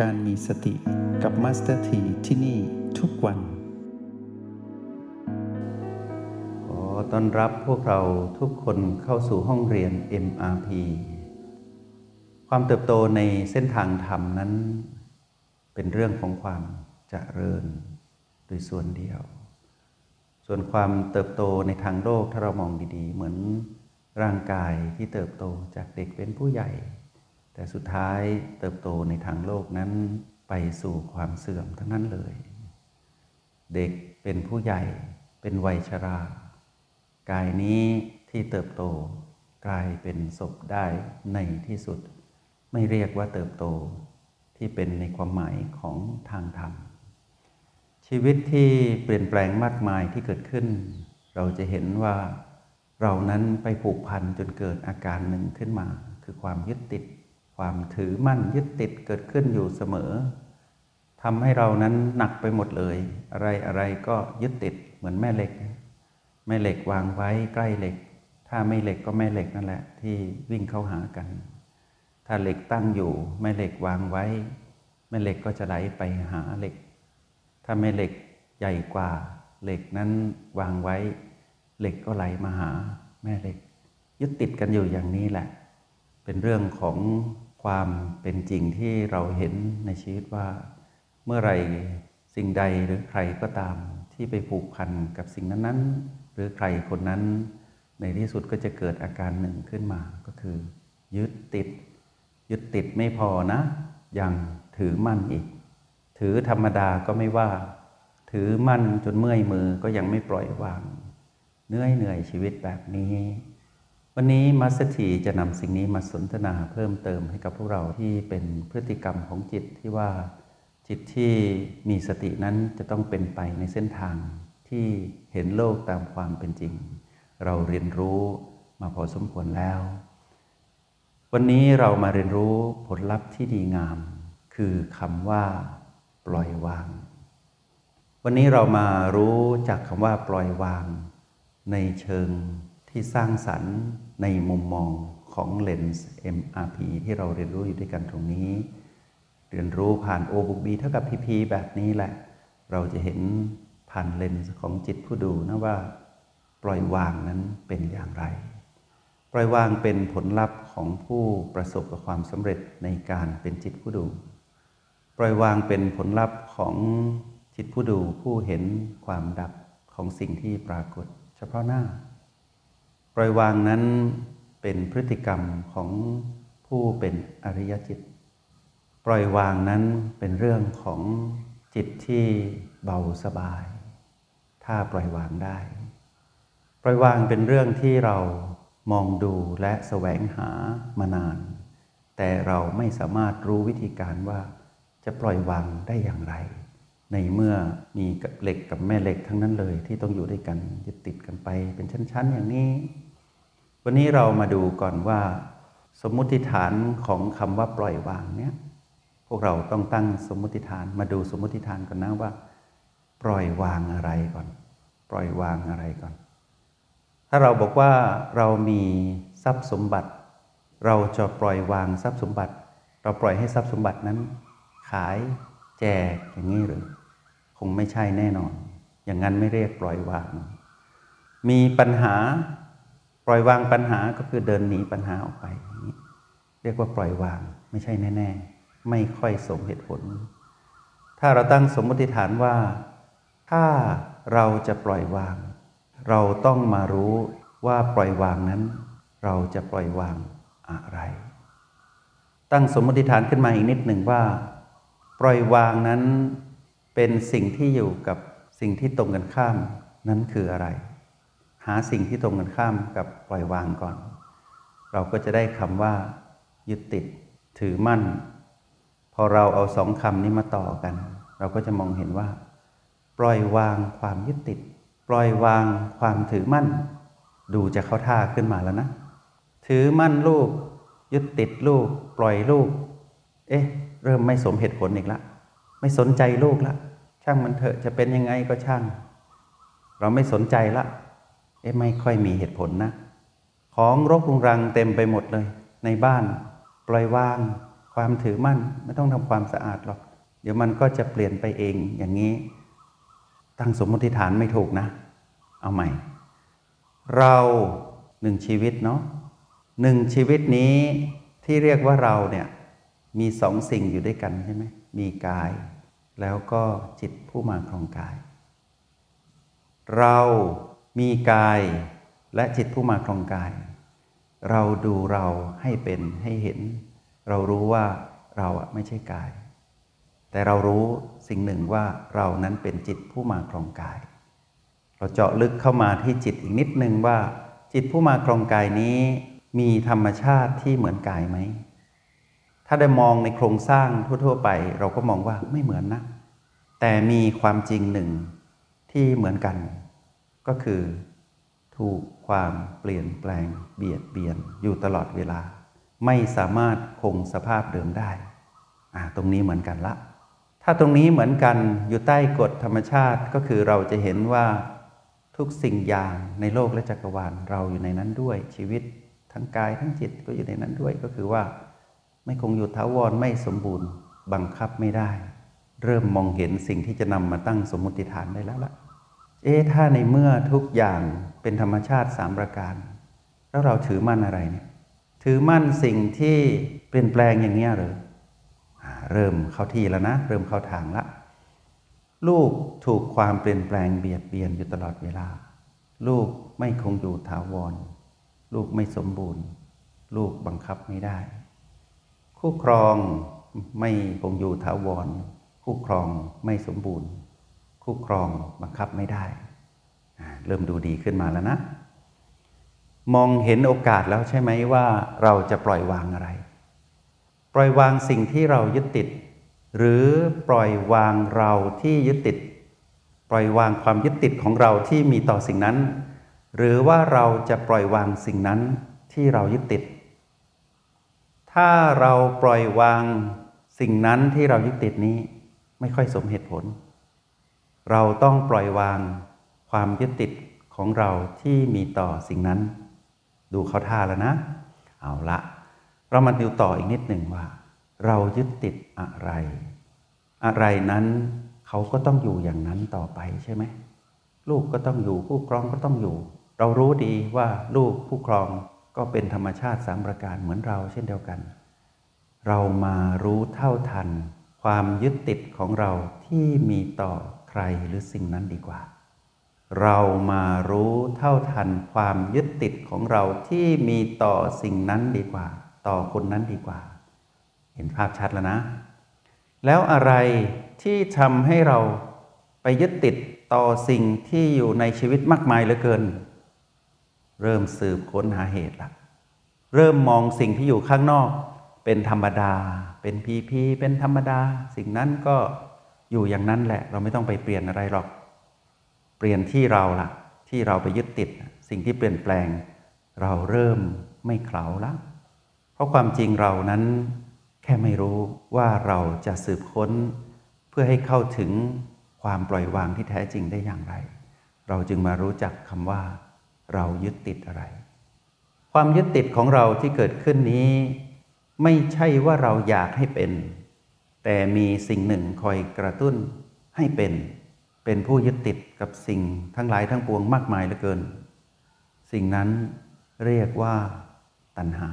การมีสติกับมาสเตอร์ทีที่นี่ทุกวัน ขอต้อนรับพวกเราทุกคนเข้าสู่ห้องเรียน MRP ความเติบโตในเส้นทางธรรมนั้น เป็นเรื่องของความเจริญโดยส่วนเดียว ส่วนความเติบโตในทางโลกถ้าเรามองดีๆ เหมือนร่างกายที่เติบโตจากเด็กเป็นผู้ใหญ่ แต่สุดท้ายเติบโตในทางโลกนั้นไปสู่ความเสื่อมทั้งนั้นเลย เด็กเป็นผู้ใหญ่เป็นวัยชรา กายนี้ที่เติบโตกลายเป็นศพได้ในที่สุด ไม่เรียกว่าเติบโตที่เป็นในความหมายของทางธรรม ชีวิตที่เปลี่ยนแปลงมากมายที่เกิดขึ้น เราจะเห็นว่าเรานั้นไปผูกพันจนเกิดอาการหนึ่งขึ้นมา คือความยึดติด ความถือมั่นยึดติดเกิดขึ้นอยู่เสมอทำให้เรานั้นหนักไปหมดเลย อะไรอะไรก็ยึดติดเหมือนแม่เหล็ก แม่เหล็กวางไว้ใกล้เหล็ก ถ้าไม่เหล็กก็แม่เหล็กนั่นแหละ ที่วิ่งเข้าหากัน ถ้าเหล็กตั้งอยู่แม่เหล็กวางไว้ แม่เหล็กก็จะไหลไปหาเหล็ก ถ้าแม่เหล็กใหญ่กว่า เหล็กนั้นวางไว้ เหล็กก็ไหลมาหาแม่เหล็ก ยึดติดกันอยู่อย่างนี้แหละ เป็นเรื่องของ ความเป็นจริงที่เราเห็นในชีวิตว่า เมื่อไรสิ่งใดหรือใครก็ตามที่ไปผูกพันกับสิ่งนั้นๆ หรือใครคนนั้น ในที่สุดก็จะเกิดอาการหนึ่งขึ้นมาก็คือ ยึดติด ยึดติดไม่พอนะยังถือมั่นอีก ถือธรรมดาก็ไม่ว่า ถือมั่นจนเมื่อยมือก็ยังไม่ปล่อยวางเหนื่อยเหนื่อยชีวิตแบบนี้ วันนี้มัสถีจะนำสิ่งนี้มาสนทนาเพิ่มเติมให้กับพวกเราที่เป็นพฤติกรรมของจิตที่ว่าจิตที่มีสตินั้นจะต้องเป็นไปในเส้นทางที่เห็นโลกตามความเป็นจริง เราเรียนรู้มาพอสมควรแล้ว วันนี้เรามาเรียนรู้ผลลัพธ์ที่ดีงาม คือคำว่า ปล่อยวาง วันนี้เรามารู้จากคำว่าปล่อยวาง ในเชิงที่สร้างสรรค์ ในมุมมองของเลนส์ MRP ที่เราเรียนรู้อยู่ด้วยกันตรงนี้ เรียนรู้ผ่าน O บุก B เท่ากับ PP แบบนี้แหละ เราจะเห็นผ่านเลนส์ของจิตผู้ดูนะว่า ปล่อยวางนั้นเป็นอย่างไร ปล่อยวางเป็นผลลัพธ์ของผู้ประสบกับความสำเร็จในการเป็นจิตผู้ดู ปล่อยวางเป็นผลลัพธ์ของจิตผู้ดูผู้เห็นความดับของสิ่งที่ปรากฏ เฉพาะหน้า ปล่อยวางนั้นเป็นพฤติกรรมของผู้เป็นอริยจิต ปล่อยวางนั้นเป็นเรื่องของจิตที่เบาสบาย ถ้าปล่อยวางได้ ปล่อยวางเป็นเรื่องที่เรามองดูและแสวงหามานาน แต่เราไม่สามารถรู้วิธีการว่าจะปล่อยวางได้อย่างไร ในเมื่อมีกับเหล็กกับแม่เหล็กทั้งนั้นเลย ที่ต้องอยู่ด้วยกันยึดติดกันไปเป็นชั้น ๆ อย่างนี้ วันนี้เรามาดูก่อนว่า สมมุติฐานของคำว่าปล่อยวางเนี้ยพวกเราต้องตั้งสมมุติฐานมาดูสมมุติฐานก่อนนะว่า ปล่อยวางอะไรก่อน ปล่อยวางอะไรก่อน ถ้าเราบอกว่าเรามีทรัพย์สมบัติ เราจะปล่อยวางทรัพย์สมบัติ เราปล่อยให้ทรัพย์สมบัตินั้น ขายแจกอย่างนี้หรือ คงไม่ใช่แน่นอน อย่างนั้นไม่เรียกปล่อยวาง มีปัญหาปล่อยวางปัญหาก็คือเดินหนีปัญหาออกไป เรียกว่าปล่อยวางไม่ใช่แน่ ๆ ไม่ค่อยสมเหตุผล ถ้าเราตั้งสมมติฐานว่า ถ้าเราจะปล่อยวาง เราต้องมารู้ว่าปล่อยวางนั้น เราจะปล่อยวางอะไร ตั้งสมมติฐานขึ้นมาอีกนิดหนึ่งว่า ปล่อยวางนั้น เป็นสิ่งที่อยู่กับสิ่งที่ตรงกันข้ามนั้นคืออะไร หาสิ่งที่ตรงกันข้ามกับปล่อยวางก่อน เราก็จะได้คำว่า ยึดติด ถือมั่น พอเราเอาสองคำนี้มาต่อกัน เราก็จะมองเห็นว่า ปล่อยวางความยึดติด ปล่อยวางความถือมั่น ดูจะเข้าท่าขึ้นมาแล้วนะ ถือมั่นลูก ยึดติดลูก ปล่อยลูก เอ๊ะ เริ่มไม่สมเหตุผลอีกและ ไม่สนใจลูกละ ช่างมันเถอะจะเป็นยังไงก็ช่าง เราไม่สนใจละ เอ๊ะไม่ค่อยมีเหตุผลนะ ของรกรุงรังเต็มไปหมดเลย ในบ้าน ปล่อยวาง ความถือมั่น ไม่ต้องทำความสะอาดหรอก เดี๋ยวมันก็จะเปลี่ยนไปเองอย่างนี้ ตั้งสมมติฐานไม่ถูกนะ เอาใหม่ เราหนึ่งชีวิตเนาะหนึ่งชีวิตนี้ที่เรียกว่าเราเนี่ยมีสองสิ่งอยู่ด้วยกันใช่ไหม มีกาย แล้วก็จิตผู้มาครองกาย เรามีกายและจิตผู้มาครองกาย เราดูเราให้เป็นให้เห็น เรารู้ว่าเราอะไม่ใช่กาย แต่เรารู้สิ่งหนึ่งว่าเรานั้นเป็นจิตผู้มาครองกาย เราเจาะลึกเข้ามาที่จิตอีกนิดนึงว่า จิตผู้มาครองกายนี้ มีธรรมชาติที่เหมือนกายไหม ถ้าได้มองในโครงสร้างทั่ว ๆ ไป เราก็มองว่าไม่เหมือนนะ แต่มีความจริงหนึ่งที่เหมือนกัน ก็คือถูกความเปลี่ยนแปลงเบียดเบียนอยู่ตลอดเวลา ไม่สามารถคงสภาพเดิมได้อ่าตรงนี้เหมือนกันละ ถ้าตรงนี้เหมือนกันอยู่ใต้กฎธรรมชาติก็คือเราจะเห็นว่าทุกสิ่งอย่างในโลกและจักรวาลเราอยู่ในนั้นด้วยชีวิตทั้งกายทั้งจิตก็อยู่ในนั้นด้วยก็คือว่า ไม่คงอยู่ท้าวรไม่สมบูรณ์ บังคับไม่ได้ เริ่มมองเห็นสิ่งที่จะนำมาตั้งสมมติฐานได้แล้วล่ะเอ๊ะถ้าในเมื่อทุกอย่างเป็นธรรมชาติสามประการ แล้วเราถือมั่นอะไรเนี่ยถือมั่นสิ่งที่เปลี่ยนแปลงอย่างนี้หรือเริ่มเข้าที่แล้วนะ เริ่มเข้าทางละ ลูกถูกความเปลี่ยนแปลงเบียดเบียนอยู่ตลอดเวลา ลูกไม่คงอยู่ถาวร ลูกไม่สมบูรณ์ ลูกบังคับไม่ได้ คู่ครองไม่คงอยู่ถาวร คู่ครองไม่สมบูรณ์ คู่ครองบังคับไม่ได้ เริ่มดูดีขึ้นมาแล้วนะ มองเห็นโอกาสแล้วใช่ไหมว่าเราจะปล่อยวางอะไร ปล่อยวางสิ่งที่เรายึดติด หรือปล่อยวางเราที่ยึดติด ปล่อยวางความยึดติดของเราที่มีต่อสิ่งนั้น หรือว่าเราจะปล่อยวางสิ่งนั้นที่เรายึดติด ถ้าเราปล่อยวางสิ่งนั้นที่เรายึดติดนี้ไม่ค่อยสมเหตุผล เราต้องปล่อยวางความยึดติดของเราที่มีต่อสิ่งนั้น ดูเขาท่าแล้วนะ เอาละเรามาดูต่ออีกนิดหนึ่งว่า เรายึดติดอะไร อะไรนั้นเขาก็ต้องอยู่อย่างนั้นต่อไปใช่ไหมลูกก็ต้องอยู่ผู้ครองก็ต้องอยู่ เรารู้ดีว่าลูกผู้ครอง ก็เป็นธรรมชาติสามประการเหมือนเราเช่นเดียวกัน เรามารู้เท่าทัน ความยึดติดของเราที่มีต่อใครหรือสิ่งนั้นดีกว่า เรามารู้เท่าทัน ความยึดติดของเราที่มีต่อสิ่งนั้นดีกว่า ต่อคนนั้นดีกว่า เห็นภาพชัดแล้วนะ แล้วอะไรที่ทำให้เราไปยึดติดต่อสิ่งที่อยู่ในชีวิตมากมายเหลือเกิน เริ่มสืบค้นหาเหตุละเริ่มมองสิ่งที่อยู่ข้างนอก เป็นธรรมดา เป็นพีพีเป็นธรรมดา สิ่งนั้นก็อยู่อย่างนั้นแหละ เราไม่ต้องไปเปลี่ยนอะไรหรอก เปลี่ยนที่เราละที่เราไปยึดติด สิ่งที่เปลี่ยนแปลง เราเริ่มไม่เขลาละเพราะความจริงเรานั้นแค่ไม่รู้ว่าเราจะสืบค้น เพื่อให้เข้าถึงความปล่อยวางที่แท้จริงได้อย่างไร เราจึงมารู้จักคำว่า เรายึดติดอะไร ความยึดติดของเราที่เกิดขึ้นนี้ ไม่ใช่ว่าเราอยากให้เป็น แต่มีสิ่งหนึ่งคอยกระตุ้นให้เป็น เป็นผู้ยึดติดกับสิ่งทั้งหลายทั้งปวงมากมายเหลือเกิน สิ่งนั้นเรียกว่า ตัณหา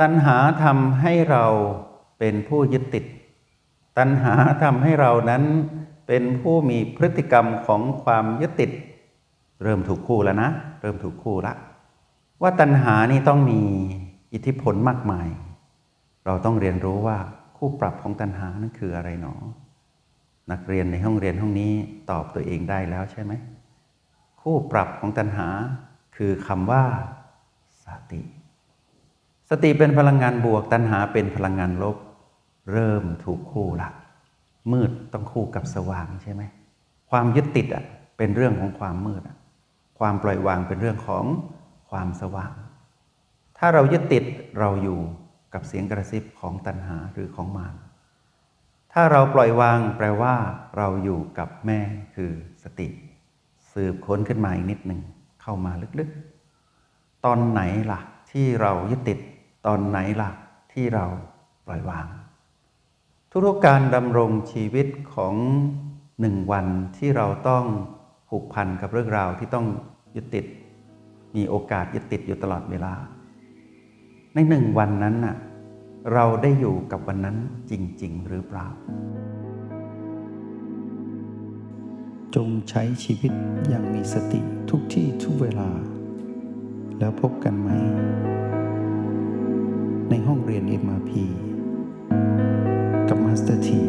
ตัณหาทำให้เราเป็นผู้ยึดติด ตัณหาทำให้เรานั้นเป็นผู้มีพฤติกรรมของความยึดติด เริ่มถูกคู่แล้วนะ เริ่มถูกคู่ละ ว่าตัณหานี่ต้องมีอิทธิพลมากมาย เราต้องเรียนรู้ว่าคู่ปรับของตัณหานั้นคืออะไรหนอ นักเรียนในห้องเรียนห้องนี้ตอบตัวเองได้แล้วใช่ไหม คู่ปรับของตัณหาคือคำว่าสติ สติเป็นพลังงานบวก ตัณหาเป็นพลังงานลบ เริ่มถูกคู่ละมืดต้องคู่กับสว่างใช่ไหม ความยึดติดอะเป็นเรื่องของความมืดอะ ความปล่อยวางเป็นเรื่องของความสว่าง ถ้าเรายึดติดเราอยู่กับเสียงกระซิบของตัณหาหรือของมารถ้าเราปล่อยวางแปลว่า เราอยู่กับแม่คือสติ สืบค้นขึ้นมาอีกนิดหนึ่งเข้ามาลึกๆ ตอนไหนล่ะ ที่เรายึดติดตอนไหนล่ะ ที่เราปล่อยวาง ทุกๆการดำรงชีวิตของหนึ่งวันที่เราต้องผูกพันกับเรื่องราวที่ต้อง ยึดติด มีโอกาสยึดติดอยู่ตลอดเวลา ในหนึ่งวันนั้นน่ะเราได้อยู่กับวันนั้นจริง ๆ หรือเปล่า จงใช้ชีวิตอย่างมีสติทุกที่ทุกเวลา แล้วพบกันไหม ในห้องเรียน MRP กับมาสเตอร์ที